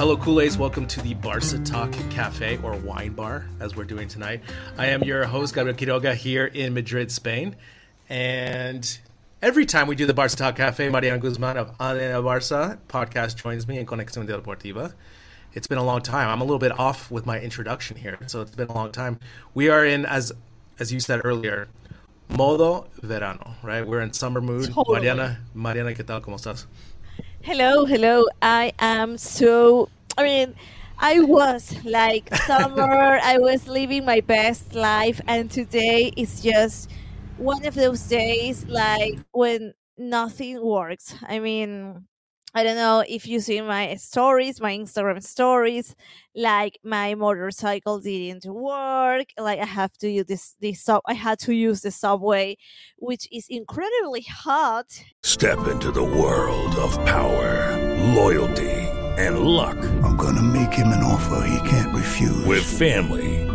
Hello, Kool-Aids. Welcome to the Barca Talk Cafe or Wine Bar, as we're doing tonight. I am your host, Gabriel Quiroga, here in Madrid, Spain. And every time we do the Barca Talk Cafe, Mariana Guzman of ADN Barca podcast joins me in Conexión Deportiva. It's been a long time. I'm a little bit off with my introduction here, so it's been a long time. We are in, as as you said earlier, modo verano, right? We're in summer mood. Totally. Mariana, Mariana, ¿qué tal? ¿Cómo estás? Hello, hello. I am so. I mean, I was like summer. I was living my best life, and today is just one of those days like when nothing works. I mean, I don't know if you see my stories, my Instagram stories. Like my motorcycle didn't work. Like I have to use this this sub. I had to use the subway, which is incredibly hot. Step into the world of power, loyalty, and luck. I'm gonna make him an offer he can't refuse. With family,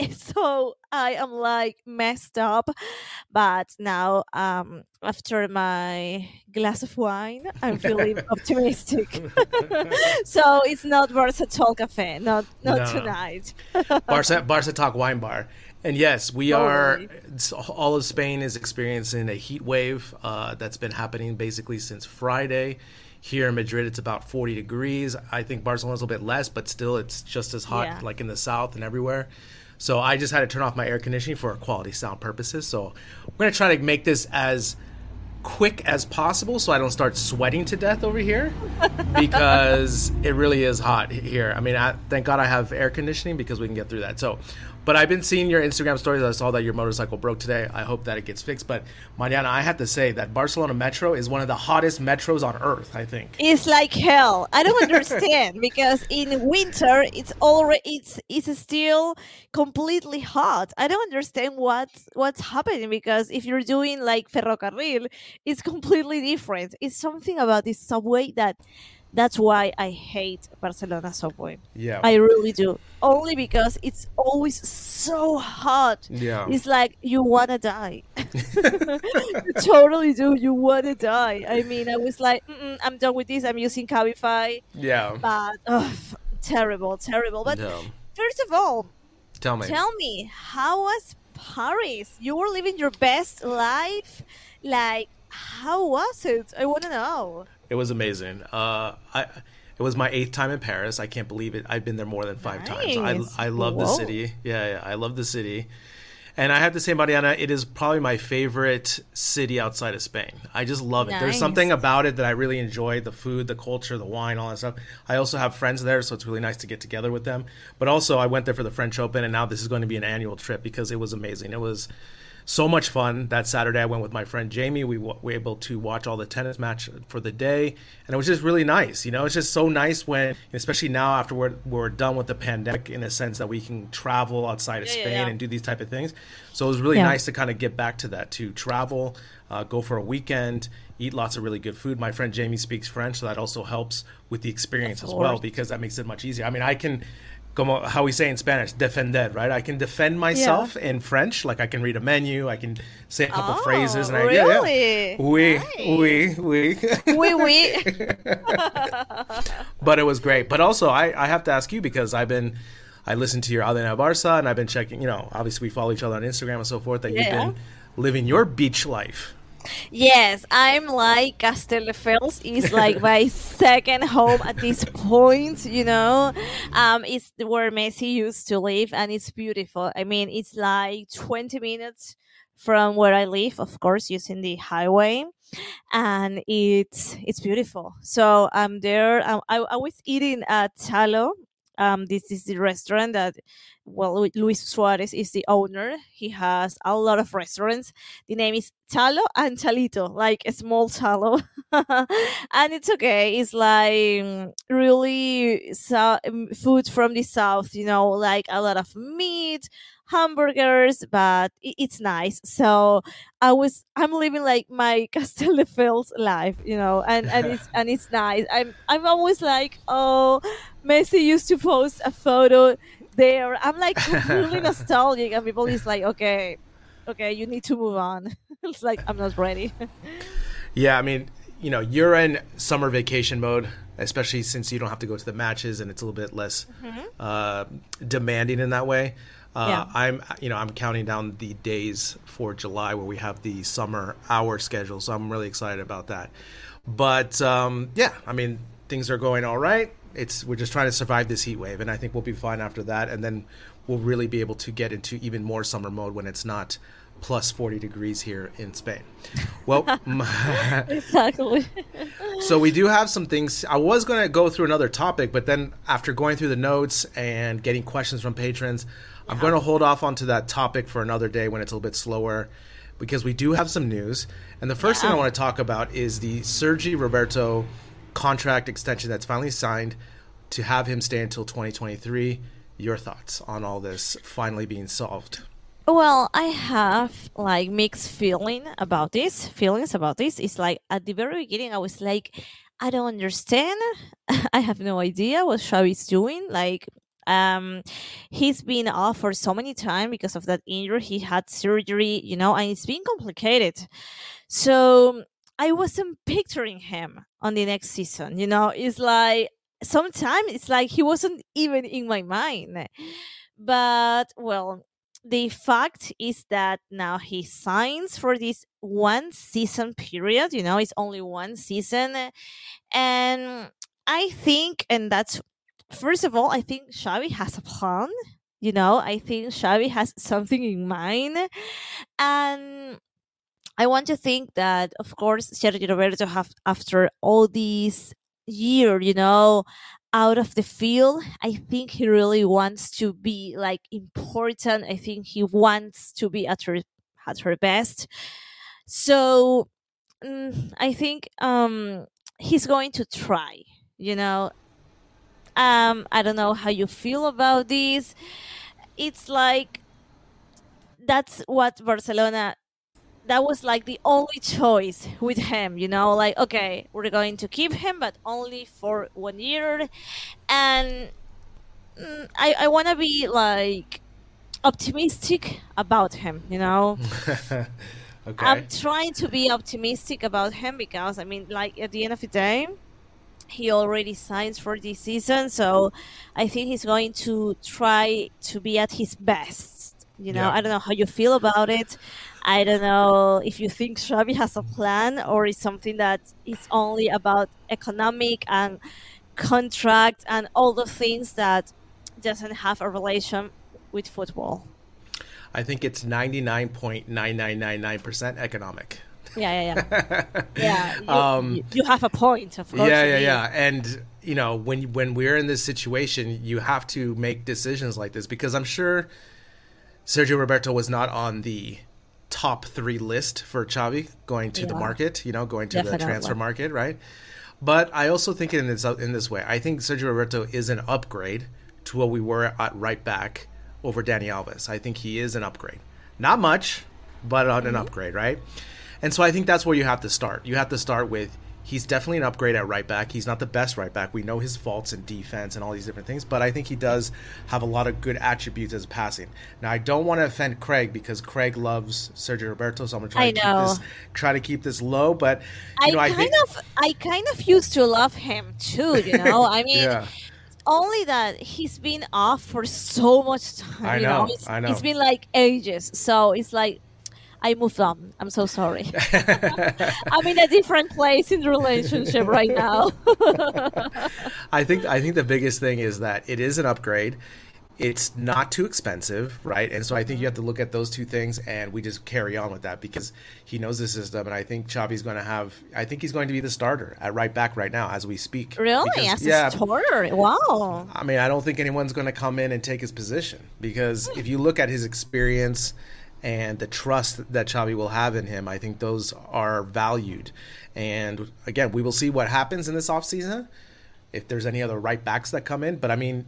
so I am like messed up. But now, um, after my glass of wine, I'm feeling optimistic. so it's not Versatile Cafe, not not No. tonight. Barca, Barca Talk Wine Bar. And yes, we are. All of Spain is experiencing a heat wave uh, that's been happening basically since Friday. Here in Madrid, it's about 40 degrees. I think Barcelona's a little bit less, but still, it's just as hot, Yeah. like in the south and everywhere. So I just had to turn off my air conditioning for quality sound purposes. So we're gonna try to make this as quick as possible so I don't start sweating to death over here because it really is hot here. I mean, I, thank God I have air conditioning because we can get through that. So, but I've been seeing your Instagram stories. I saw that your motorcycle broke today. I hope that it gets fixed. But Mariana, I have to say that Barcelona Metro is one of the hottest metros on earth. I think. It's like hell. I don't understand because in winter it's already it's it's still completely hot. I don't understand what what's happening because if you're doing like ferrocarril, it's completely different. It's something about this subway that that's why I hate Barcelona subway. Yeah. I really do. Only because it's always so hot. Yeah. It's like you wanna die. you totally do. You wanna die. I mean, I was like, Mm-mm, I'm done with this. I'm using Cabify, yeah. but ugh, terrible, terrible. But Yeah. first of all, Tell me. tell me, how was Paris? You were living your best life. Like, how was it? I want to know. It was amazing. Uh, I it was my eighth time in Paris. I can't believe it. I've been there more than five Nice. times. I I love the city. Yeah, yeah, I love the city. And I have to say, Mariana, it is probably my favorite city outside of Spain. I just love it. There's something about it that I really enjoy the food, the culture, the wine, all that stuff. I also have friends there, so it's really nice to get together with them. But also, I went there for the French Open, and now this is going to be an annual trip because it was amazing. It was so much fun that Saturday. I went with my friend Jamie. We w- were able to watch all the tennis match for the day, and it was just really nice. You know, it's just so nice when, especially now after we're, we're done with the pandemic, in a sense that we can travel outside of Yeah, yeah, Spain yeah. and do these type of things. So it was really Yeah. nice to kind of get back to that, to travel, uh, go for a weekend, eat lots of really good food. My friend Jamie speaks French, so that also helps with the experience as well because that makes it much easier. I mean, I can. Como, how we say in Spanish, defender, right? I can defend myself in French. Like I can read a menu, I can say a couple Oh, phrases, and I yeah, yeah. really? Oui, Nice. oui, oui. Oui, oui. but it was great. But also, I, I have to ask you because I've been, I listened to your ADN Barça, and I've been checking. You know, obviously we follow each other on Instagram and so forth. That Yeah. you've been living your beach life. Yes, I'm like Castelldefels is like my second home at this point, you know. Um it's where Messi used to live and it's beautiful. I mean, it's like 20 minutes from where I live, of course, using the highway. And it's it's beautiful. So I'm there. I, I was eating at Talo. Um, this is the restaurant that, well, Luis Suarez is the owner. He has a lot of restaurants the name is Talo and Talito, like a small Talo. and it's okay. It's like really so- food from the south, you know, like a lot of meat, hamburgers, but it's nice. So I was I'm living like my Castelldefels life, you know, and, and it's and it's nice. I'm I'm always like, oh, Messi used to post a photo there. I'm like really nostalgic, and people is like, okay, okay, you need to move on. it's like I'm not ready. Yeah, I mean, you know, you're in summer vacation mode, especially since you don't have to go to the matches and it's a little bit less uh, demanding in that way. Uh, Yeah. I'm, you know, I'm counting down the days for July where we have the summer hour schedule, so I'm really excited about that. But um, yeah, I mean, things are going all right. It's we're just trying to survive this heat wave, and I think we'll be fine after that, and then we'll really be able to get into even more summer mode when it's not plus 40 degrees here in Spain. Well, exactly. so we do have some things. I was going to go through another topic, but then after going through the notes and getting questions from patrons, I'm going to hold off onto that topic for another day when it's a little bit slower because we do have some news. And the first thing I want to talk about is the Sergi Roberto contract extension that's finally signed to have him stay until 2023. Your thoughts on all this finally being solved? Well, I have like mixed feeling about this. Feelings about this. It's like at the very beginning, I was like, I don't understand. I have no idea what Xavi's doing. Like, um, he's been off for so many times because of that injury. He had surgery, you know, and it's been complicated. So I wasn't picturing him on the next season. You know, it's like sometimes it's like he wasn't even in my mind. But well, the fact is that now he signs for this one season period you know it's only one season and i think and that's first of all i think xavi has a plan you know i think xavi has something in mind and i want to think that of course sergio roberto have after all these year you know out of the field. I think he really wants to be like important. I think he wants to be at her at her best. So mm, I think um, he's going to try. You know, um, I don't know how you feel about this. It's like that's what Barcelona that was like the only choice with him you know like okay we're going to keep him but only for one year and mm, i i want to be like optimistic about him you know okay. i'm trying to be optimistic about him because i mean like at the end of the day he already signs for this season so i think he's going to try to be at his best you know Yeah. i don't know how you feel about it I don't know if you think Xavi has a plan or is something that is only about economic and contract and all the things that doesn't have a relation with football. I think it's 99.9999% economic. Yeah, yeah, yeah. yeah, you, Um, you- you have a point, of course. yeah, yeah, yeah. And you know, when when we're in this situation, you have to make decisions like this because I'm sure Sergio Roberto was not on the top three list for Xavi going to the market. You know, going to the transfer market, right? But I also think in this in this way. I think Sergio Roberto is an upgrade to what we were at right back over Dani Alves. I think he is an upgrade. Not much, but on an upgrade, right? And so I think that's where you have to start. You have to start with he's definitely an upgrade at right back. He's not the best right back. We know his faults in defense and all these different things, but I think he does have a lot of good attributes as passing. Now I don't want to offend Craig because Craig loves Sergio Roberto, so I'm gonna try I to know. keep this try to keep this low. But you I know, I kind think of, I kind of used to love him too. You know, I mean, yeah. only that he's been off for so much time. I you know, I know. It's been like ages. So it's like I moved on. I'm so sorry. I'm in a different place in the relationship right now. I think I think the biggest thing is that it is an upgrade. It's not too expensive, right? And so I think you have to look at those two things, and we just carry on with that because he knows the system, and I think Xavi's going to have. I think he's going to be the starter at right back right now as we speak. really? Because- As yeah. a starter? Wow. I mean, I don't think anyone's going to come in and take his position because if you look at his experience and the trust that Xavi will have in him, I think those are valued. And again, we will see what happens in this offseason if there's any other right backs that come in. But I mean,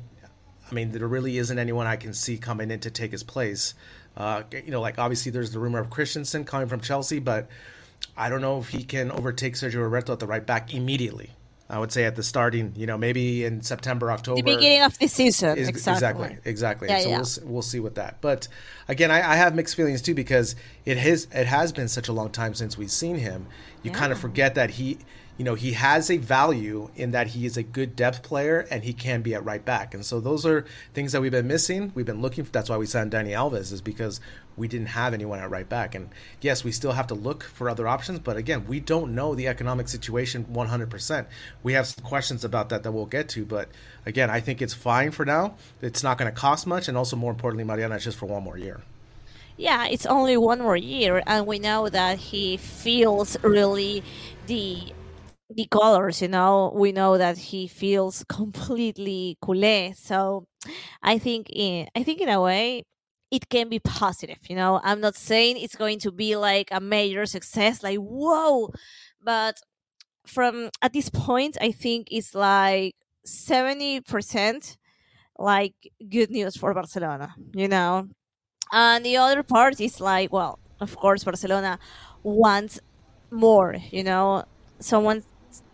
I mean, there really isn't anyone I can see coming in to take his place. Uh, you know, like obviously there's the rumor of Christensen coming from Chelsea, but I don't know if he can overtake Sergio Roberto at the right back immediately. I would say at the starting, you know, maybe in September, October. The beginning of the season. Is- exactly. exactly, exactly. Yeah, so yeah. we'll we'll see with that. But again, I, I have mixed feelings too because it has it has been such a long time since we've seen him. You kind of forget that he, you know, he has a value in that he is a good depth player and he can be at right back. And so those are things that we've been missing. We've been looking. for, That's why we signed Dani Alves is because we didn't have anyone at right back. And yes, we still have to look for other options. But again, we don't know the economic situation 100%. We have some questions about that that we'll get to. But again, I think it's fine for now. It's not going to cost much. And also, more importantly, Mariana, it's just for one more year. Yeah, it's only one more year, and we know that he feels really the the colors. You know, we know that he feels completely culé. So, I think in I think in a way it can be positive. You know, I'm not saying it's going to be like a major success, like whoa, but from at this point, I think it's like seventy percent like good news for Barcelona. You know, and the other part is like, well, of course, Barcelona wants more, you know, someone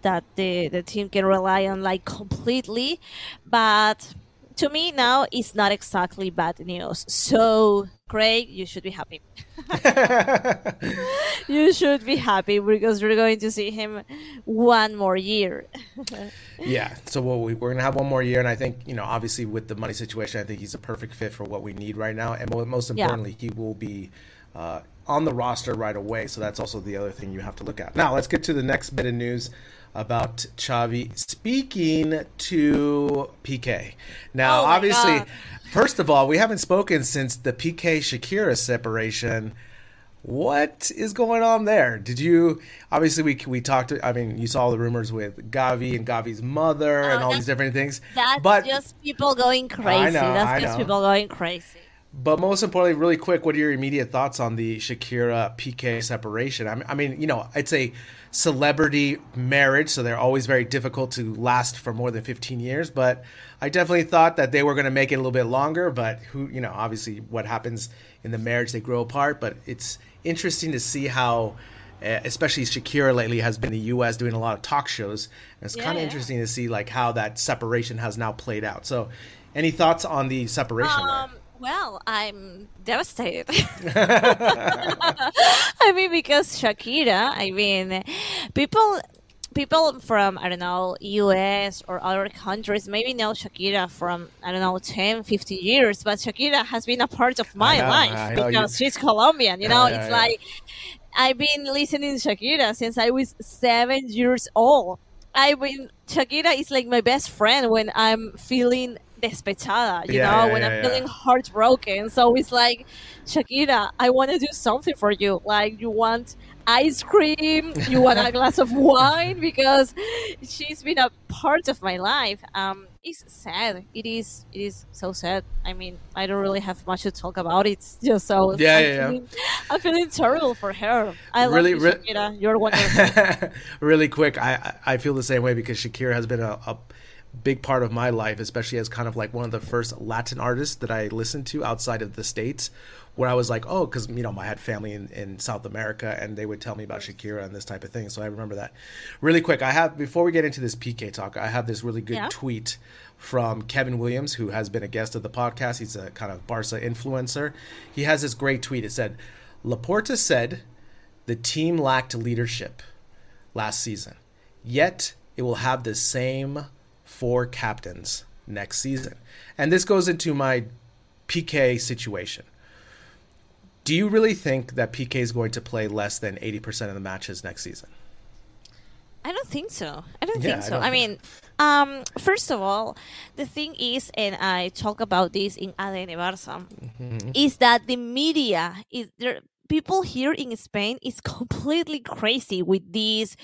that the, the team can rely on like completely. But to me now, it's not exactly bad news. So, Craig, you should be happy. you should be happy because we're going to see him one more year. Yeah. So we'll, we, we're going to have one more year. And I think, you know, obviously with the money situation, I think he's a perfect fit for what we need right now. And mo- most Yeah. importantly, he will be uh, on the roster right away. So that's also the other thing you have to look at. Now, let's get to the next bit of news about Xavi speaking to Piqué. Now, Oh obviously, God. first of all, we haven't spoken since the Piqué Shakira separation. What is going on there? Did you obviously we we talked? I mean, you saw the rumors with Gavi and Gavi's mother and Oh, all these different things. That's but just people going crazy. Know, That's I just know. people going crazy. But most importantly, really quick, what are your immediate thoughts on the Shakira Piqué separation? I mean, I mean, you know, it's a celebrity marriage, so they're always very difficult to last for more than 15 years. But I definitely thought that they were going to make it a little bit longer. But who, you know, obviously, what happens in the marriage, they grow apart. But it's interesting to see how. Uh, especially Shakira lately has been in the U.S. doing a lot of talk shows, and it's Yeah, kind of yeah. interesting to see like how that separation has now played out. So, any thoughts on the separation? Um, well, I'm devastated. I mean, because Shakira, I mean, people people from I don't know US or other countries maybe know Shakira from I don't know 10 15 years but Shakira has been a part of my know, life know, you- because she's Colombian you know? It's like I've been listening to Shakira since I was 7 years old. I've been Shakira is like my best friend when I'm feeling despechada you Yeah, know yeah, when yeah, I'm yeah. feeling heartbroken so it's like Shakira I want to do something for you like you want ice cream you want a glass of wine because she's been a part of my life um it's sad. It is. It is so sad. I mean, I don't really have much to talk about. It's just so. Yeah, I'm yeah, feeling, I'm feeling terrible for her. I love Really, you, re- Shakira. You're wonderful. really quick, I I I feel the same way because Shakira has been a, a big part of my life, especially as kind of like one of the first Latin artists that I listened to outside of the states. Where I was like, oh, because you know I had family in, in South America, and they would tell me about Shakira and this type of thing. So I remember that. Really quick, I have before we get into this Piqué talk, I have this really good Yeah. tweet from Kevin Williams, who has been a guest of the podcast. He's a kind of Barca influencer. He has this great tweet. It said, Laporta said the team lacked leadership last season, yet it will have the same four captains next season. And this goes into my Piqué situation. Do you really think that Piqué is going to play less than 80% of the matches next season? I don't think so. I don't Yeah, think so. don't I, mean, um, first of all, the thing is, and I talk about this in ADN Barça, Mm-hmm. is that the media is there. People here in Spain is completely crazy with this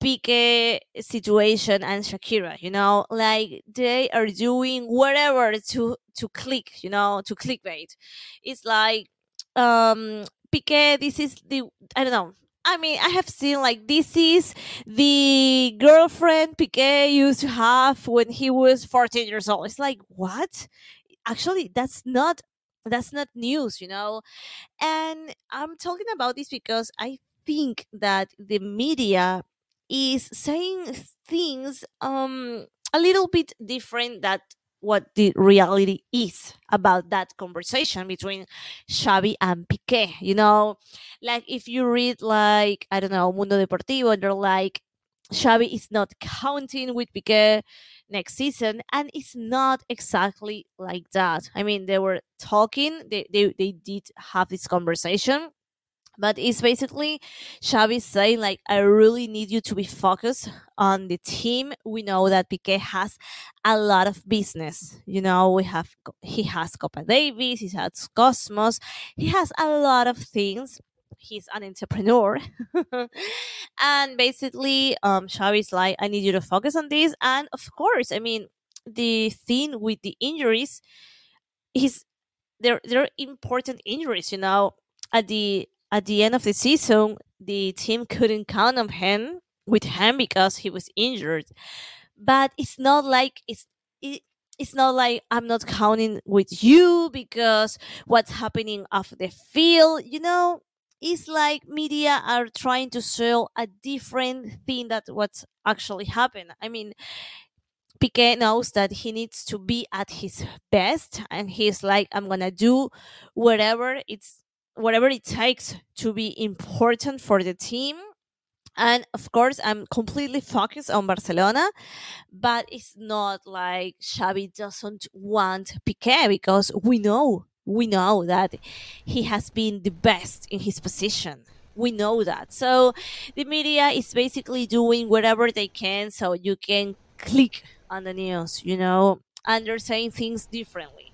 Pique situation and Shakira. You know, like they are doing whatever to to click. You know, to clickbait. It's like um Pique. This is the I don't know. I mean, I have seen like this is the girlfriend Piqué used to have when he was 14 years old. It's like, what? Actually, that's not that's not news, you know. And I'm talking about this because I think that the media is saying things um a little bit different that what the reality is about that conversation between Xavi and Piqué. You know, like if you read like I don't know Mundo Deportivo, they're like Xavi is not counting with Piqué next season, and it's not exactly like that. I mean, they were talking, they they, they did have this conversation. But it's basically Xavi saying like, I really need you to be focused on the team. We know that Piqué has a lot of business. You know, we have he has Copa Davis, he has Kosmos, he has a lot of things. He's an entrepreneur, and basically, um, Xavi's like, I need you to focus on this. And of course, I mean, the thing with the injuries is they're they're important injuries. You know, at the at the end of the season, the team couldn't count on him with him because he was injured. But it's not like it's it, it's not like I'm not counting with you because what's happening off the field, you know, it's like media are trying to sell a different thing that what's actually happened. I mean, Piqué knows that he needs to be at his best and he's like, I'm gonna do whatever it's whatever it takes to be important for the team. And of course, I'm completely focused on Barcelona, but it's not like Xavi doesn't want Piqué because we know, we know that he has been the best in his position. We know that. So the media is basically doing whatever they can so you can click on the news, you know, and they're saying things differently.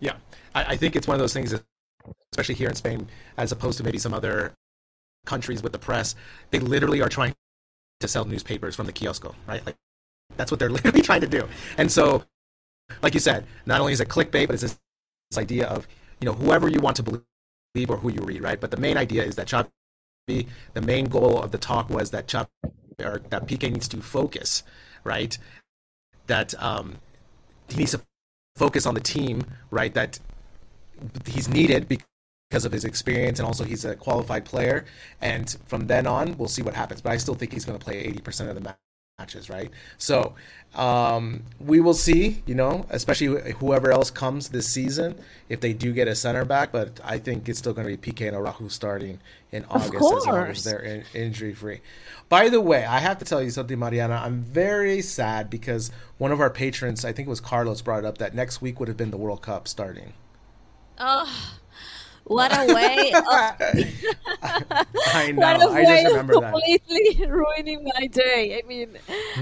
Yeah, I, I think it's one of those things, that, especially here in Spain, as opposed to maybe some other countries with the press. They literally are trying to sell newspapers from the kiosco, right? Like that's what they're literally trying to do. And so, like you said, not only is it clickbait, but it's this, this idea of you know whoever you want to believe or who you read, right? But the main idea is that Xavi, the main goal of the talk was that Xavi or that Piqué needs to focus, right? That um, he needs to focus on the team, right? That he's needed because of his experience and also he's a qualified player. And from then on, we'll see what happens. But I still think he's going to play 80% of the ma- matches, right? So um, we will see, you know, especially whoever else comes this season, if they do get a center back. But I think it's still going to be Piqué and Araujo starting in August as long as they're in- injury free. By the way, I have to tell you something, Mariana. I'm very sad because one of our patrons, I think it was Carlos, brought it up that next week would have been the World Cup starting. Oh, what a way! Of, I know. what a I way just remember of that. completely ruining my day. I mean,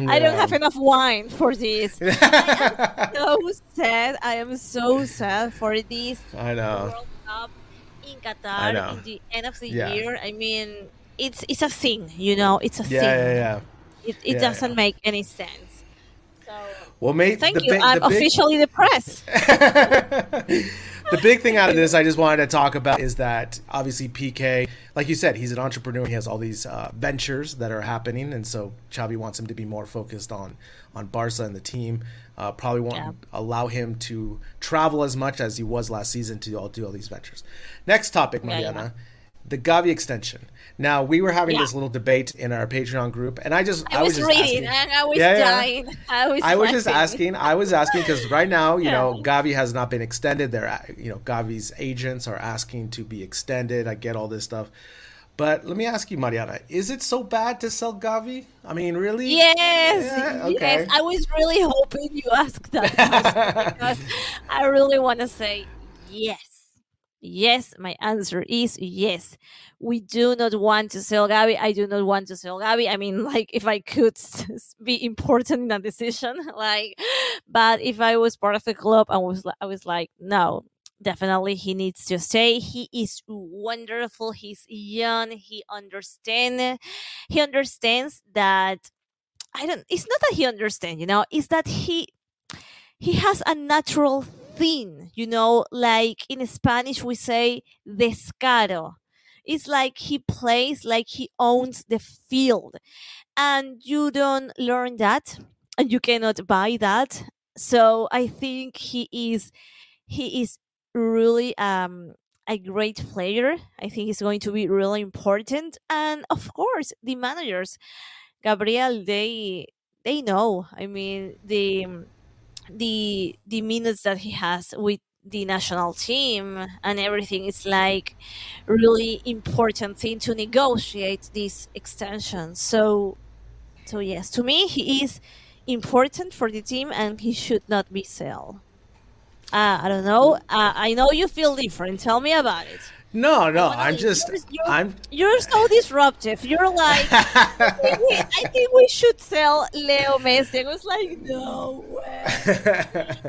I don't have enough wine for this. I am so sad. I am so sad for this I know. World Cup in I Qatar in the end of the Yeah. year. I mean, it's it's a thing, you know. It's a Yeah, thing. yeah, yeah. It, it Yeah, doesn't yeah. make any sense. So Well, mate, Thank the you. big- I'm the big- officially the press. The big thing out of this, I just wanted to talk about is that obviously Piqué, like you said, he's an entrepreneur. He has all these uh, ventures that are happening, and so Xavi wants him to be more focused on on Barca and the team. Uh, probably won't Yeah. allow him to travel as much as he was last season to all do all these ventures. Next topic, Yeah, yeah. The Gavi extension. Now we were having Yeah. this little debate in our Patreon group, and I just I was just reading asking- and I was Yeah, yeah. dying. I was. I was just asking. I was asking because right now, you know, Gavi has not been extended. They're, uh, you know, Gavi's agents are asking to be extended. I get all this stuff, but let me ask you, Mariana, is it so bad to sell Gavi? I mean, really? Yes, Yeah, okay. yes. I was really hoping you asked that because I really want to say yes. Yes, my answer is yes. We do not want to sell Gavi. I do not want to sell Gavi. I mean, like, if I could be important in a decision, like, but if I was part of the club, I was, I was like, no, definitely he needs to stay. He is wonderful. He's young. He understand. He understands that I don't it's not that he understands, you know, it's that he he has a natural thing, you know, like in Spanish we say descaro. It's like he plays like he owns the field. And you don't learn that and you cannot buy that. So I think he is he is really um a great player. I think he's going to be really important. And of course, the managers Gabriel, they they know. I mean, the the the minutes that he has with the national team and everything is like really important thing to negotiate this extension. So so yes, to me he is important for the team and he should not be sold. Uh, I don't know. Uh, I know you feel different. Tell me about it. No, no. Well, I'm just. you're- I'm. You're so disruptive. You're like, I think, we, I think we should sell Leo Messi. I was like, no way.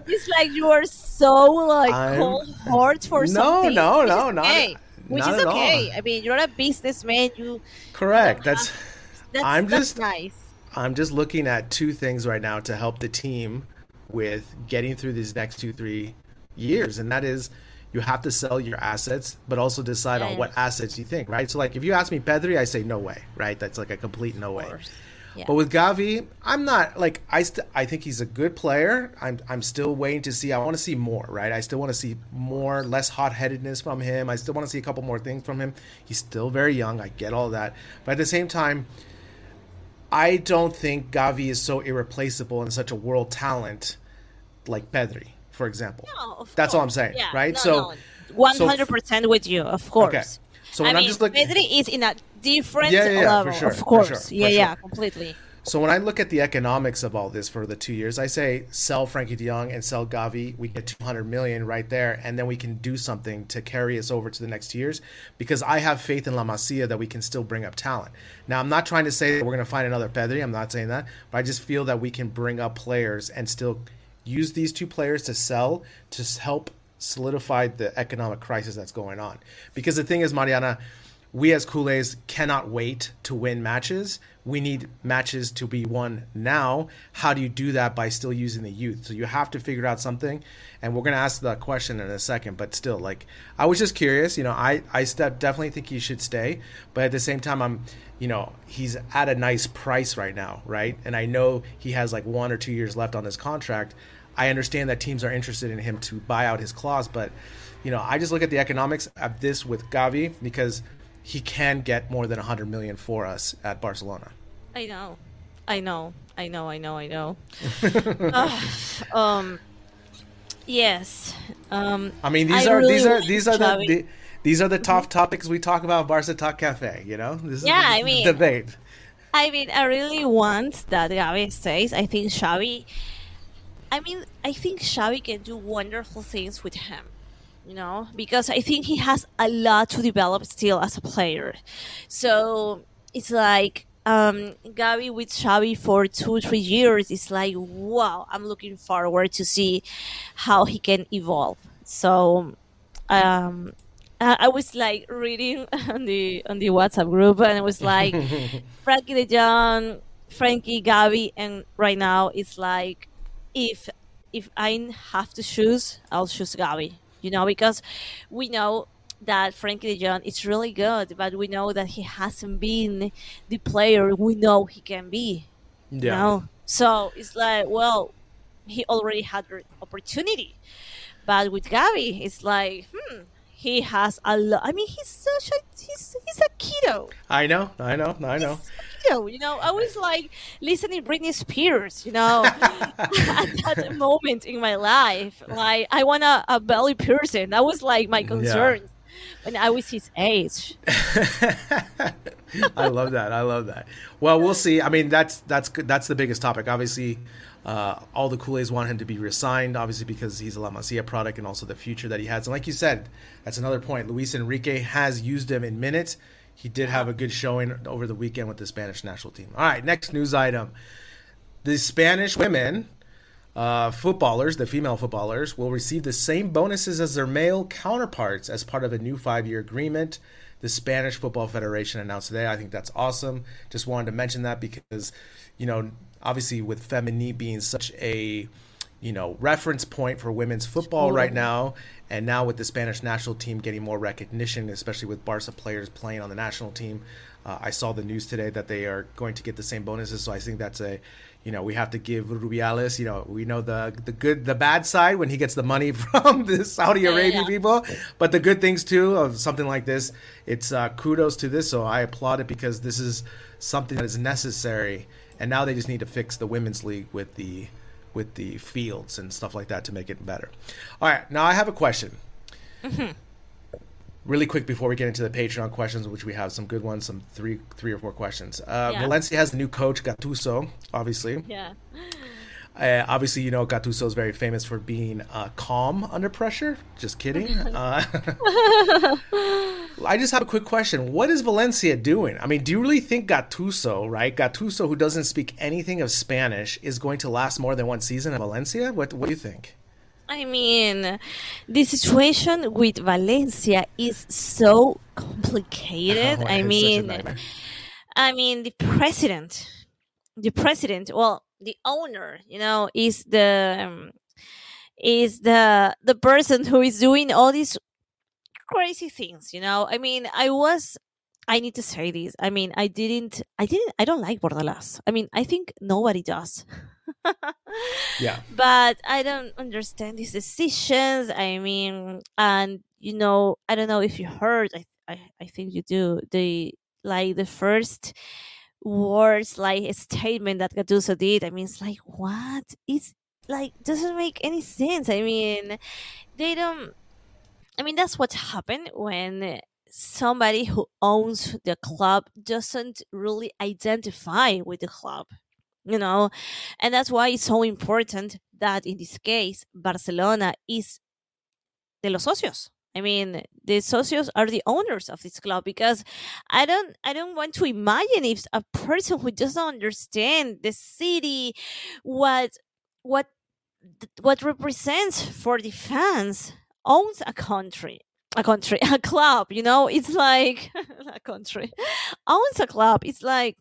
It's like you are so like I'm- cold hard for No, something. no, no, not- okay, which not is at all. okay. I mean, you're a businessman. You Correct. That's. that's, I'm that's just- nice. I'm just looking at two things right now to help the team with getting through these next two, three years. And that is you have to sell your assets, but also decide Yeah, on what assets you think, right? So, like, if you ask me Pedri, I say no way, right? That's like a complete no way. Yeah. But with Gavi, I'm not like I. St- I think he's a good player. I'm. I'm still waiting to see. I want to see more, right? I still want to see more, less hot headedness from him. I still want to see a couple more things from him. He's still very young. I get all that, but at the same time, I don't think Gavi is so irreplaceable and such a world talent like Pedri, for example. No, of That's all I'm saying, Yeah, right? no, so. One hundred percent with you, of course. So I when I'm mean, just looking- Pedri is in a different Yeah, yeah, yeah, for level, sure, of for course. sure, for yeah, yeah, sure. completely. So when I look at the economics of all this for the two years, I say sell Frenkie De Jong and sell Gavi. We get 200 million right there, and then we can do something to carry us over to the next years. Because I have faith in La Masia that we can still bring up talent. Now I'm not trying to say that we're going to find another Pedri. I'm not saying that, but I just feel that we can bring up players and still use these two players to sell to help solidify the economic crisis that's going on. Because the thing is, Mariana, we as Kool-Aids cannot wait to win matches. We need matches to be won now. How do you do that by still using the youth? So you have to figure out something, and we're gonna ask that question in a second. But still, like I was just curious. You know, I I definitely think he should stay, but at the same time, I'm you know he's at a nice price right now, right? And I know he has like one or two years left on his contract. I understand that teams are interested in him to buy out his clause, but you know, I just look at the economics of this with Gavi because he can get more than 100 million for us at Barcelona. I know, I know, I know, I know, I know. Ugh, um, yes. Um, I mean, these I are really these are like these are the, the these are the tough topics we talk about Barca Talk Cafe, you know? This is Yeah, the I mean- the debate. I mean, I really want that Gavi stays. I think Xavi. I mean, I think Xavi can do wonderful things with him. You know, because I think he has a lot to develop still as a player. So it's like um Gavi with Xavi for two, three years. It's like wow, I'm looking forward to see how he can evolve. So um I I was like reading on the on the WhatsApp group, and it was like Frenkie De Jong, Frenkie, Gavi, and right now it's like if if I have to choose, I'll choose Gavi. You know, because we know that Frenkie de Jong is really good, but we know that he hasn't been the player we know he can be. Yeah. You know? So it's like, well, he already had opportunity. But with Gavi, it's like, hmm, he has a lot. I mean, he's such a he's he's a kiddo. I know, I know, I know. Kiddo, you know, I was like listening Britney Spears, you know, at that moment in my life. Like, I want a, a belly piercing. That was like my concern when I was his age. I love that. I love that. Well, we'll see. I mean, that's that's good. That's the biggest topic. Obviously, uh, all the Kool-Aids want him to be resigned, obviously because he's a La Masia product and also the future that he has. And like you said, that's another point. Luis Enrique has used him in minutes. He did have a good showing over the weekend with the Spanish national team. All right, next news item: the Spanish women uh, footballers, the female footballers, will receive the same bonuses as their male counterparts as part of a new five year agreement. The Spanish Football Federation announced today. I think that's awesome. Just wanted to mention that because, you know, obviously with Femení being such a, you know, reference point for women's football right now, and now with the Spanish national team getting more recognition, especially with Barca players playing on the national team, uh, I saw the news today that they are going to get the same bonuses. So I think that's a, you know, we have to give Rubiales, you know, we know the the good, the bad side when he gets the money from the Saudi Arabia yeah. people, but the good things too of something like this. It's uh, kudos to this. So I applaud it because this is something that is necessary. And now they just need to fix the women's league with the with the fields and stuff like that to make it better. All right, now I have a question. Really quick before we get into the Patreon questions, which we have some good ones, some three three or four questions. Uh, Yeah. Valencia has the new coach, Gattuso, obviously. Yeah. Uh, obviously, you know Gattuso is very famous for being uh, calm under pressure. Just kidding. Uh, I just have a quick question. What is Valencia doing? I mean, do you really think Gattuso, right? Gattuso, who doesn't speak anything of Spanish, is going to last more than one season at Valencia? What What do you think? I mean, the situation with Valencia is so complicated. Oh, I it's such a mean. I mean, the president, the president, well, the owner, you know, is the um, is the the person who is doing all these crazy things. You know, I mean, I was. I need to say this. I mean, I didn't. I didn't. I don't like Bordalas. I mean, I think nobody does. Yeah. but I don't understand these decisions. I mean, and you know, I don't know if you heard. I I, I think you do. The like the first words, like a statement that Gattuso did. I mean, it's like what? It's like doesn't make any sense. I mean, they don't. I mean, that's what happened when somebody who owns the club doesn't really identify with the club you know? And that's why it's so important that in this case barcelona is de los socios. I mean the socios are the owners of this club because i don't i don't want to imagine if a person who doesn't understand the city what what what represents for the fans owns a country a country a club you know it's like a country owns a club it's like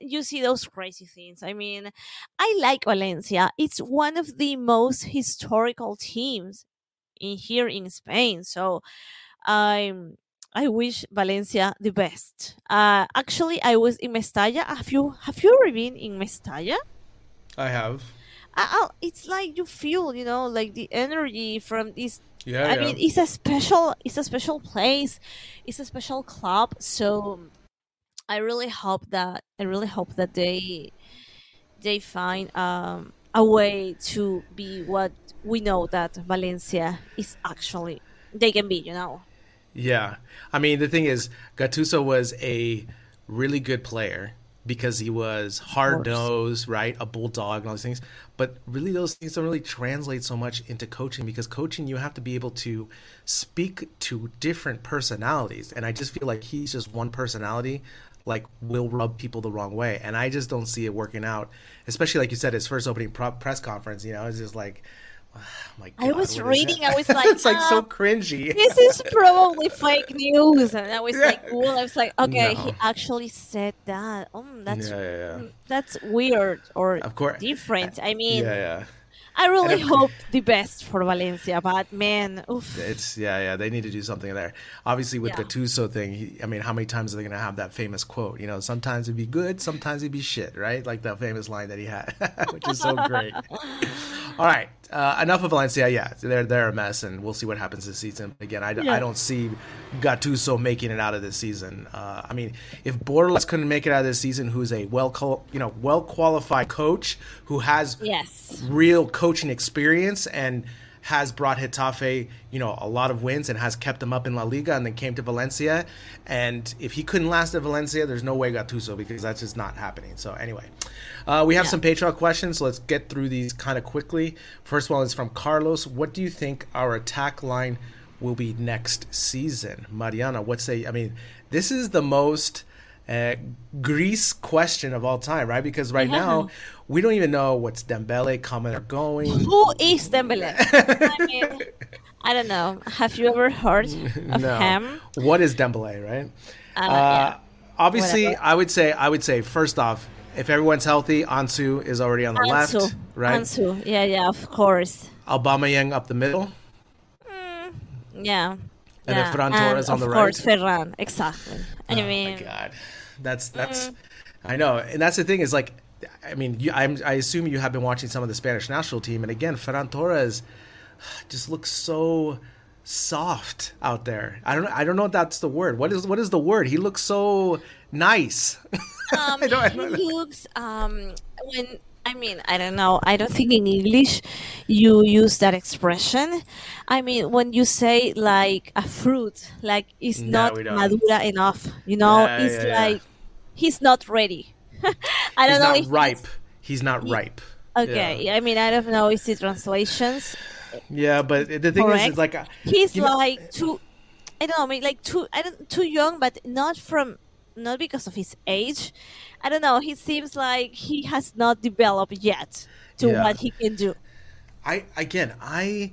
you see those crazy things. I mean, I like Valencia. It's one of the most historical teams in here in Spain. So I I wish Valencia the best. Uh, actually, I was in Mestalla. Have you have you ever been in Mestalla? I have. I, I, it's like you feel, you know, like the energy from this Yeah. I yeah. mean, it's a special, it's a special place, it's a special club. So I really hope that I really hope that they they find um, a way to be what we know that Valencia is actually they can be. You know. Yeah. I mean, the thing is, Gattuso was a really good player because he was hard nosed, right? A bulldog and all these things. But really, those things don't really translate so much into coaching because coaching, you have to be able to speak to different personalities. And I just feel like he's just one personality, like, will rub people the wrong way. And I just don't see it working out, especially like you said, his first opening press conference, you know, it's just like, God. I was reading. I was like, it's like so um, cringy. This is probably fake news, and I was like, Yeah. well, I was like, okay, No. he actually said that. Um, that's Yeah, yeah, mm, that's weird or Of course. different. I mean, yeah, yeah. I really hope the best for Valencia, but man, oof. It's yeah, yeah. They need to do something there. Obviously, with Yeah. Gattuso thing, he, I mean, how many times are they going to have that famous quote? You know, sometimes it'd be good, sometimes it'd be shit, right? Like that famous line that he had, which is so great. All right, uh, enough of Valencia. Yeah, they're they're a mess, and we'll see what happens this season. Again, I, I don't see Gattuso making it out of this season. Uh, I mean, if Bordalas couldn't make it out of this season, who's a well, you know, well qualified coach who has Yes. real coaching experience and has brought Getafe, you know, a lot of wins and has kept them up in La Liga and then came to Valencia. And if he couldn't last at Valencia, there's no way Gattuso because that's just not happening. So anyway, uh, we have some Patreon questions. So let's get through these kind of quickly. First one is from Carlos. What do you think our attack line will be next season? Mariana, what say? I mean, this is the most uh, Greece question of all time, right? Because right now we don't even know what's Dembele coming or going. Who is Dembele? I mean, I don't know. Have you ever heard of No. him? What is Dembele, right? Uh, Uh, yeah. obviously, Whatever. I would say, I would say, first off, if everyone's healthy, Ansu is already on the Ansu. left, right? Ansu. Yeah, yeah, of course. Aubameyang up the middle, Yeah. And then yeah. Ferran Torres on the right. Of course. Ferran. Exactly. I oh mean, my god, that's that's, Mm. I know, and that's the thing is like, I mean, you, I'm, I assume you have been watching some of the Spanish national team, and again, Ferran Torres just looks so soft out there. I don't, I don't know if that's the word. What is, what is the word? He looks so nice. um, I don't- I he don't know. looks um when I mean I don't know I don't think in English you use that expression. I mean when you say like a fruit like it's No, not madura enough, you know, Yeah, it's yeah, yeah. like he's not ready. I don't He's know not if ripe. it's- He's not ripe. Okay, Yeah. I mean I don't know if the translations. Yeah, but the thing is, Correct. is like uh, He's you know- like too I don't know, I mean like too I don't too young but not from not because of his age. I don't know, he seems like he has not developed yet to Yeah. what he can do. I again, I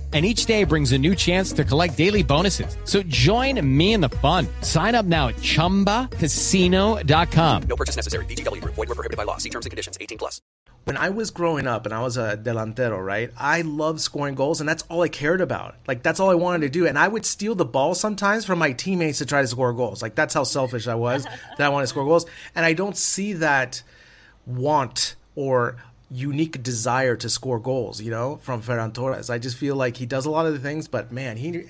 And each day brings a new chance to collect daily bonuses. So join me in the fun. Sign up now at ChumbaCasino.com. No purchase necessary. VGW Group. Void were prohibited by law. See terms and conditions. 18 plus. when I was growing up and I was a delantero, right? I loved scoring goals and that's all I cared about. Like that's all I wanted to do. And I would steal the ball sometimes from my teammates to try to score goals. Like that's how selfish I was that I wanted to score goals. And I don't see that want or unique desire to score goals, you know, from Ferran Torres. I just feel like he does a lot of the things, but man, he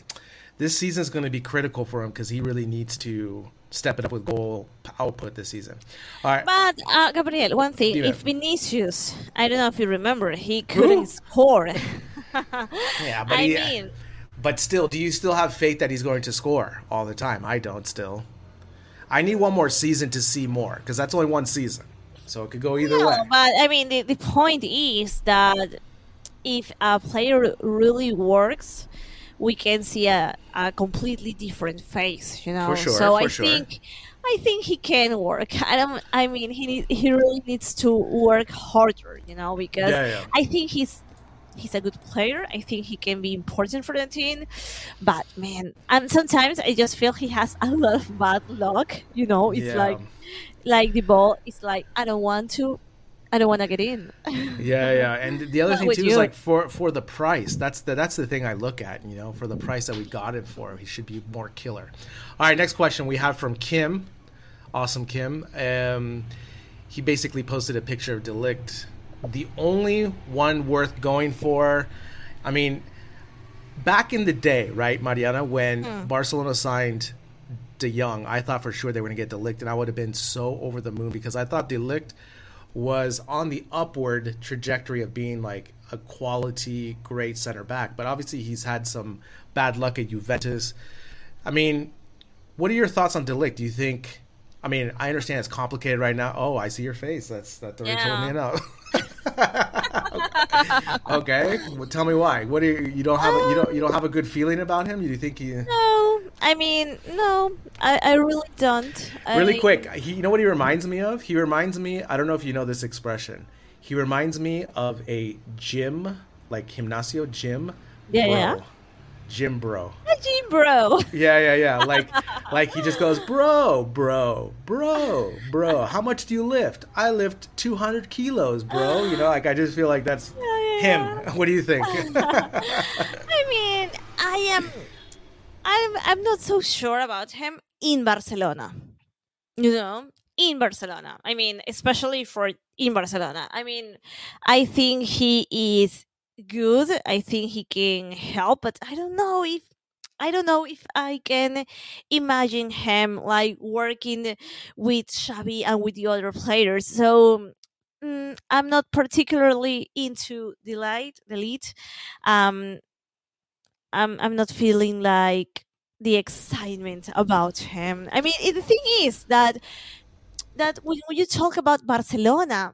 this season is going to be critical for him because he really needs to step it up with goal output this season. All right. But uh, Gabriel, one thing: Dime. if Vinicius, I don't know if you remember, he couldn't score. Yeah, but I he, mean, But still, do you still have faith that he's going to score all the time? I don't still. I need one more season to see more because that's only one season. So it could go either no, way. but I mean, the, the point is that if a player really works, we can see a, a completely different face. You know, For sure, so I sure. think. I think he can work. I don't. I mean, he need, he really needs to work harder, you know, because Yeah, yeah. I think he's he's a good player. I think he can be important for the team. But man, and sometimes I just feel he has a lot of bad luck. You know, it's Yeah. like like the ball is like I don't want to, I don't want to get in. Yeah, yeah. And the other thing too is like for for the price. That's the that's the thing I look at. You know, for the price that we got it for, he should be more killer. All right, next question we have from Kim, awesome Kim. Um, he basically posted a picture of De Ligt, the only one worth going for. I mean, back in the day, right, Mariana, when Hmm. Barcelona signed De Jong, I thought for sure they were going to get De Ligt, and I would have been so over the moon because I thought De Ligt was on the upward trajectory of being like a quality, great center back. But obviously, he's had some bad luck at Juventus. I mean, what are your thoughts on De Ligt? Do you think? I mean, I understand it's complicated right now. Oh, I see your face. That's that already told me no. okay, well, tell me why. What do you, you don't have? A, you don't you don't have a good feeling about him? Do You think he? Uh no, I mean, no, I, I really don't. Really quick, he, you know what he reminds me of? He reminds me. I don't know if you know this expression. He reminds me of a gym, like gymnasio gym. Yeah, bro. yeah. Gym bro. Gee, bro. Yeah, yeah, yeah. Like, like he just goes, bro, bro, bro, bro. How much do you lift? I lift two hundred kilos, bro. You know, like I just feel like that's oh, yeah, him. What do you think? I mean, I am. I'm. I'm not so sure about him in Barcelona. You know, in Barcelona. I mean, especially for in Barcelona. I mean, I think he is good. I think he can help, but I don't know if. I don't know if I can imagine him like working with Xavi and with the other players. So mm, I'm not particularly into the light, the lead. Um, I'm I'm not feeling like the excitement about him. I mean, the thing is that that when, when you talk about Barcelona,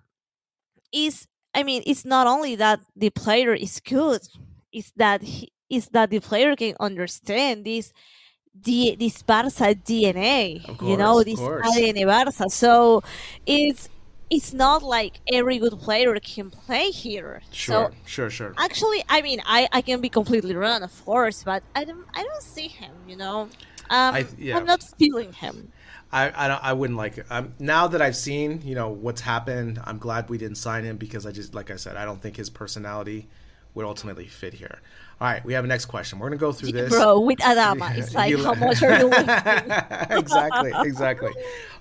is I mean, it's not only that the player is good, it's that he, is that the player can understand this the this Barca DNA, Of you know, this course. ADN Barca. So it's it's not like every good player can play here. sure, So sure, sure. Actually, I mean, I, I can be completely wrong, of course, but I don't I don't see him. You know, um, I- yeah. I'm not feeling him. I I, don't, I wouldn't like it. Um, now that I've seen you know what's happened, I'm glad we didn't sign him because I just like I said, I don't think his personality would ultimately fit here. All right, we have a next question. We're gonna go through this. Bro, with Adama, it's like how much are you exactly, exactly.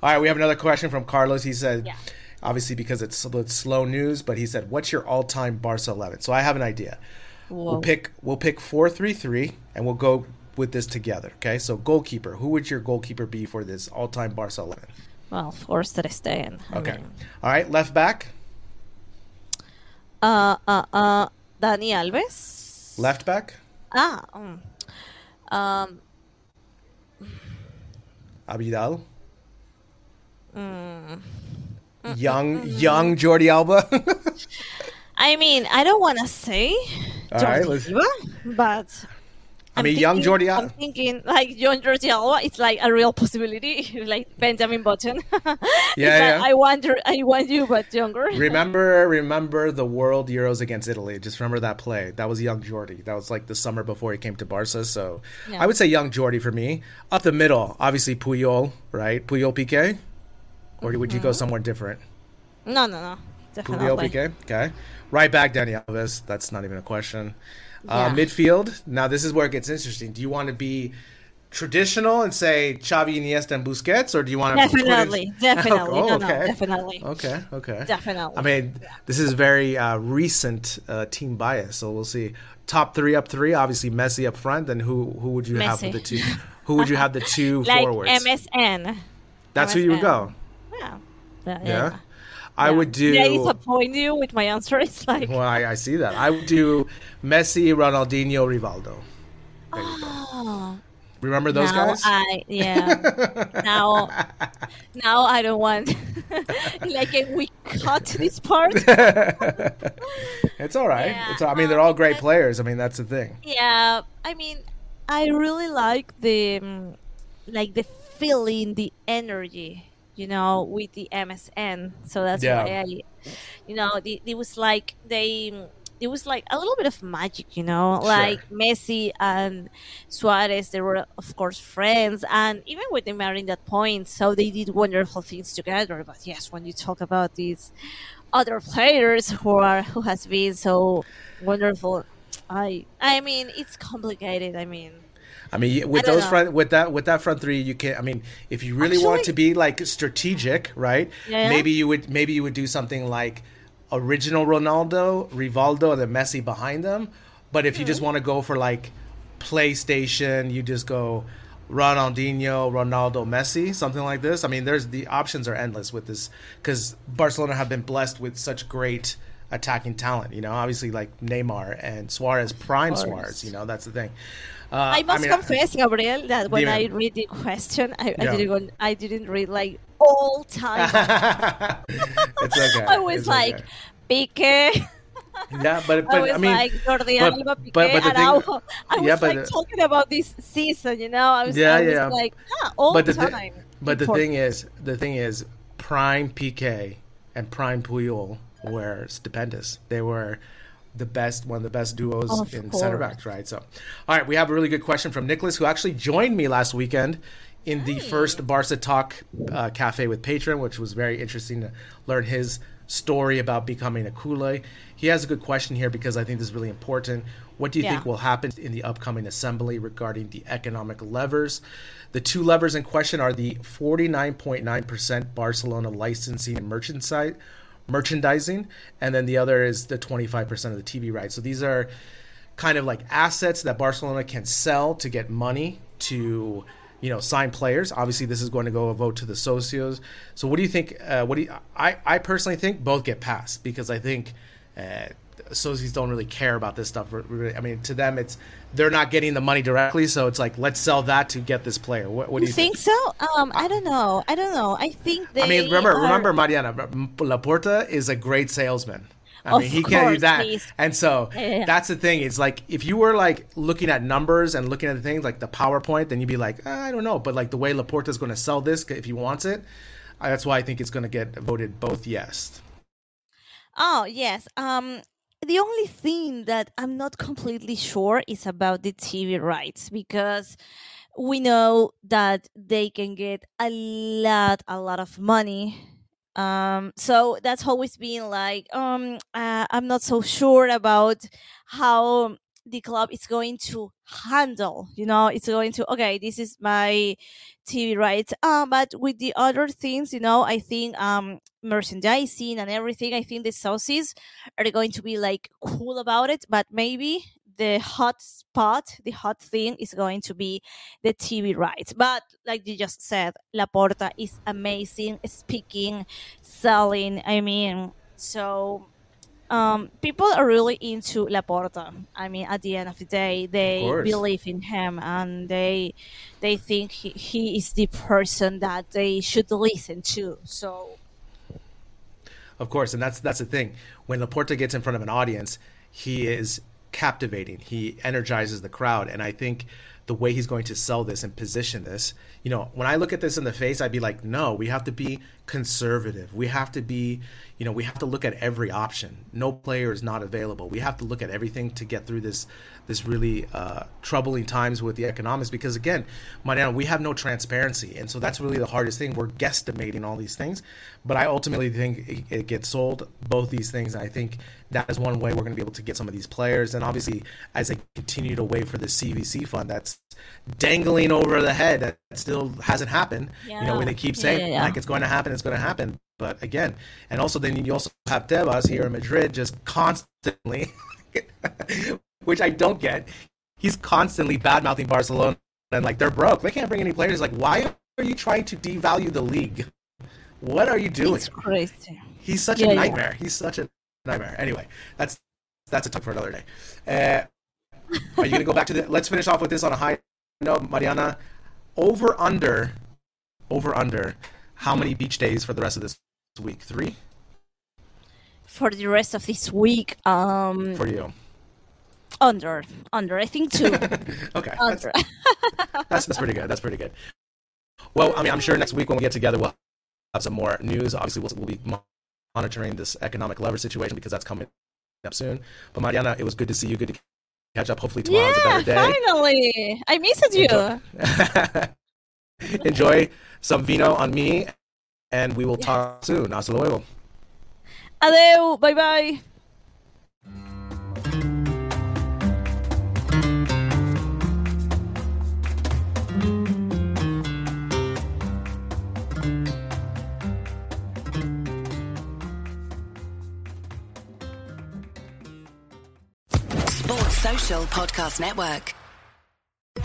All right, we have another question from Carlos. He said, Yeah. obviously because it's, it's slow news, but he said, "What's your all-time Barca 11?" So I have an idea. We'll pick we'll pick four three three, and we'll go with this together. Okay, so goalkeeper. Who would your goalkeeper be for this all-time Barca 11? Well, of course, Ter Stegen. I Okay. mean, All right, left back, Uh, uh, uh, Dani Alves. left back, Ah, um, um, Abidal. Mm. Young, young Jordi Alba. I mean, I don't want to say All right, Jordi let's- Alba, but I mean, young thinking- Jordi I'm thinking like young Jordi Alba. It's like a real possibility, like Benjamin Button. Yeah, yeah. I wonder. I want you, but younger. Remember, remember the World Euros against Italy. Just remember that play. That was young Jordi. That was like the summer before he came to Barca. So Yeah. I would say young Jordi for me. Up the middle, obviously Puyol, right? Puyol Piqué, or would you go mm-hmm. somewhere different? No, no, no. Puyol Piqué. Okay. Right back, Dani Alves. That's not even a question. Uh, Yeah. midfield. Now this is where it gets interesting. Do you want to be traditional and say Xavi, Iniesta, and Busquets, or do you want to Definitely, definitely. Oh, No, no, definitely. Okay, okay. Definitely. I mean, this is very uh, recent uh, team bias, so we'll see. Top three up three, obviously Messi up front. Then who who would you have Messi. for the two? Who would you have the two Like forwards? MSN. That's who you would go. Yeah. Yeah. Yeah, I would do. Yeah, disappoint you with my answer? It's like, Well, I, I see that. I would do Messi, Ronaldinho, Rivaldo. There you go. oh, Remember those now guys? I yeah. now, now I don't want. like, we cut this part? it's all right. Yeah, It's. all- I mean, they're all um, great players. I mean, that's the thing. Yeah, I mean, I really like the um, like the feeling, the energy, you know, with the MSN. So that's Yeah. why I, you know, the, it was like they. It was like a little bit of magic, you know, Sure. like Messi and Suarez. They were, of course, friends, and even when they married in that point, so they did wonderful things together. But yes, when you talk about these other players who are who has been so wonderful, I I mean it's complicated. I mean, I mean, with don't those know. front with that with that front three, you can. I mean, if you really want to be like strategic, right? Yeah. Maybe you would maybe you would do something like original Ronaldo, Rivaldo, and then Messi behind them. But if you Hmm. just want to go for like PlayStation, you just go Ronaldinho, Ronaldo, Messi, something like this. I mean, there's the options are endless with this because Barcelona have been blessed with such great attacking talent. You know, obviously like Neymar and Suarez, prime. Suarez. You know, that's the thing. Uh, I must mean, confess, Gabriel, that when. I read the question, I, Yeah. I didn't I didn't read like all time. it's okay. I was It's like, okay. Piqué, Yeah, but but I was I mean, like Jordi but- Alba, Piqué, but- but the thing- I was yeah, like the- talking about this season, you know. I was, Yeah, I was yeah. like, ah, all but the thi- time. but the thing is, the thing is, prime Piqué and prime Puyol were stupendous. They were the best, one of the best duos Of in course. center backs, right? So, all right, we have a really good question from Nicholas, who actually joined me last weekend in the first Barca Talk uh, Cafe with Patron, which was very interesting to learn his story about becoming a culé. He has a good question here because I think this is really important. What do you Yeah. think will happen in the upcoming assembly regarding the economic levers? The two levers in question are the 49.9% Barcelona licensing and merchandise, merchandising, and then the other is the 25% of the TV rights. So these are kind of like assets that Barcelona can sell to get money to you know sign players. Obviously, this is going to go a vote to the socios. So, what do you think? Uh, what do you, I I personally think both get passed because I think. Uh, Socios don't really care about this stuff. Really. I mean, to them, it's they're not getting the money directly, so it's like let's sell that to get this player. What, what do You you think so? Um, I don't know. I don't know. I think they. I mean, remember, are- remember, Mariana Laporta is a great salesman. I Of mean, he can't do course, that. is. And so Yeah, that's the thing. It's like if you were like looking at numbers and looking at the things like the PowerPoint, then you'd be like, "Ah, I don't know. But like the way Laporta is going to sell this, if he wants it, uh, that's why I think it's going to get voted both yes. Oh yes. Um, the only thing that I'm not completely sure is about the TV rights because we know that they can get a lot, a lot of money. Um, so that's always been like, um, uh, I'm not so sure about how the club is going to handle. You know, it's going to okay. This is my TV rights. Uh, but with the other things, you know, I think um merchandising and everything, I think the socios are going to be like cool about it. But maybe the hot spot, the hot thing is going to be the TV rights. But like you just said, Laporta is amazing speaking, selling. I mean, so um, people are really into Laporta. I mean, at the end of the day, they believe in him and they they think he, he is the person that they should listen to. So Of course, and that's that's the thing. When Laporta gets in front of an audience, he is captivating. He energizes the crowd, and I think the way he's going to sell this and position this, you know, when I look at this in the face, I'd be like, no, we have to be conservative. We have to be, you know, we have to look at every option. No player is not available. We have to look at everything to get through this this really uh, troubling times with the economics because again, Mariana, we have no transparency, and so that's really the hardest thing. We're guesstimating all these things, but I ultimately think it, it gets sold both these things, and I think that is one way we're going to be able to get some of these players. And obviously, as they continue to wait for the CVC fund, that's dangling over the head that still hasn't happened. You know, when they keep Yeah, saying yeah, yeah. like it's going to happen, it's going to happen. But again, and also then you also have Tebas here in Madrid just constantly, which I don't get. He's constantly bad mouthing Barcelona and like they're broke. They can't bring any players. Like, why are you trying to devalue the league? What are you doing? He's such Yeah, a yeah. nightmare. He's such a nightmare. Anyway, that's that's a talk for another day. Uh, are you gonna go back to the? Let's finish off with this on a high note, Mariana. Over under, over under. How many beach days for the rest of this week? Three For the rest of this week, um, for you. under, under. I think two. Okay, that's, under. that's that's pretty good. That's pretty good. Well, I mean, I'm sure next week when we get together, we'll have some more news. Obviously, we'll, we'll be monitoring this economic lever situation because that's coming up soon. But Mariana, it was good to see you. Good to catch up. Hopefully, tomorrow's a better day. finally, I missed you. Enjoy, Enjoy some vino on me, and we will talk soon. Hasta luego. Adeu. Bye bye. Sports Social Podcast Network.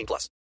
18 plus.